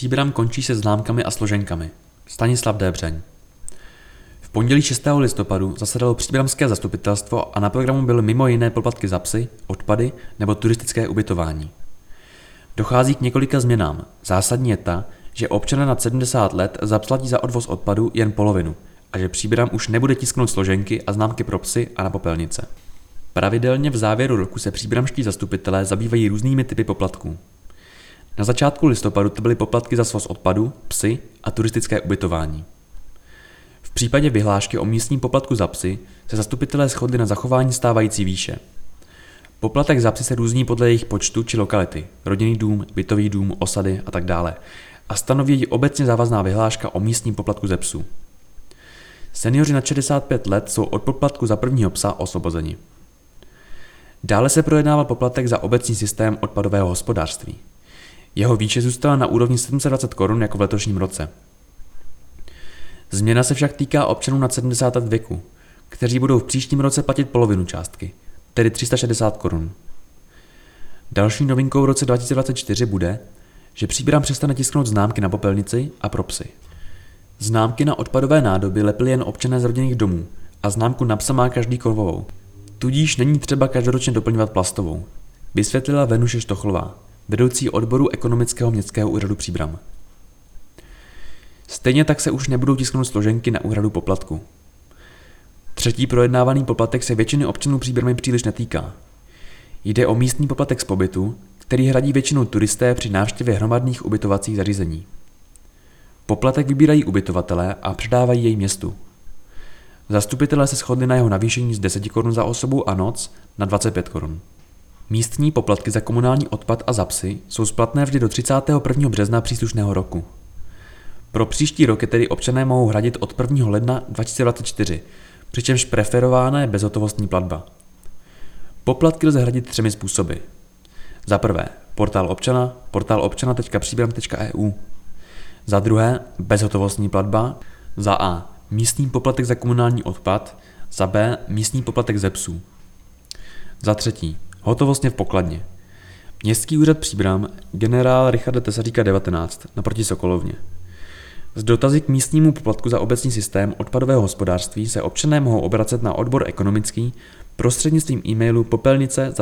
Příbram končí se známkami a složenkami. Stanislav Débřeň. V pondělí 6. listopadu zasedalo příbramské zastupitelstvo a na programu byly mimo jiné poplatky za psy, odpady nebo turistické ubytování. Dochází k několika změnám. Zásadní je ta, že občané nad 70 let zaplatí za odvoz odpadu jen polovinu a že příbram už nebude tisknout složenky a známky pro psy a na popelnice. Pravidelně v závěru roku se příbramští zastupitelé zabývají různými typy poplatků. Na začátku listopadu to byly poplatky za svoz odpadu, psy a turistické ubytování. V případě vyhlášky o místním poplatku za psy se zastupitelé shodli na zachování stávající výše. Poplatek za psy se různí podle jejich počtu či lokality, rodinný dům, bytový dům, osady a tak dále, a stanoví ji obecně závazná vyhláška o místním poplatku ze psů. Seniori na 65 let jsou od poplatku za prvního psa osvobozeni. Dále se projednával poplatek za obecní systém odpadového hospodářství. Jeho výše zůstala na úrovni 720 korun jako v letošním roce. Změna se však týká občanů nad 70 let věku, kteří budou v příštím roce platit polovinu částky, tedy 360 korun. Další novinkou v roce 2024 bude, že příbram přestane tisknout známky na popelnici a pro psy. Známky na odpadové nádoby lepili jen občané z rodinných domů a známku na psa má každý kovovou. Tudíž není třeba každoročně doplňovat plastovou, vysvětlila Venuše Štochlová, vedoucí odboru ekonomického městského úřadu Příbram. Stejně tak se už nebudou tisknout složenky na úhradu poplatku. Třetí projednávaný poplatek se většiny občanů Příbramy příliš netýká. Jde o místní poplatek z pobytu, který hradí většinou turisté při návštěvě hromadných ubytovacích zařízení. Poplatek vybírají ubytovatelé a předávají jej městu. Zastupitelé se shodli na jeho navýšení z 10 korun za osobu a noc na 25 korun. Místní poplatky za komunální odpad a za psy jsou splatné vždy do 31. března příslušného roku. Pro příští rok je tedy občané mohou hradit od 1. ledna 2024, přičemž preferována je bezhotovostní platba. Poplatky lze hradit třemi způsoby. Za prvé, portál občana, portál občana.příbram.eu. Za druhé, bezhotovostní platba. Za A, místní poplatek za komunální odpad. Za B, místní poplatek ze psů. Za třetí, hotovostně v pokladně. Městský úřad Příbram, generál Richard Tesaříka 19, naproti Sokolovně. Z dotazy k místnímu poplatku za obecní systém odpadového hospodářství se občané mohou obracet na odbor ekonomický prostřednictvím e-mailu popelnice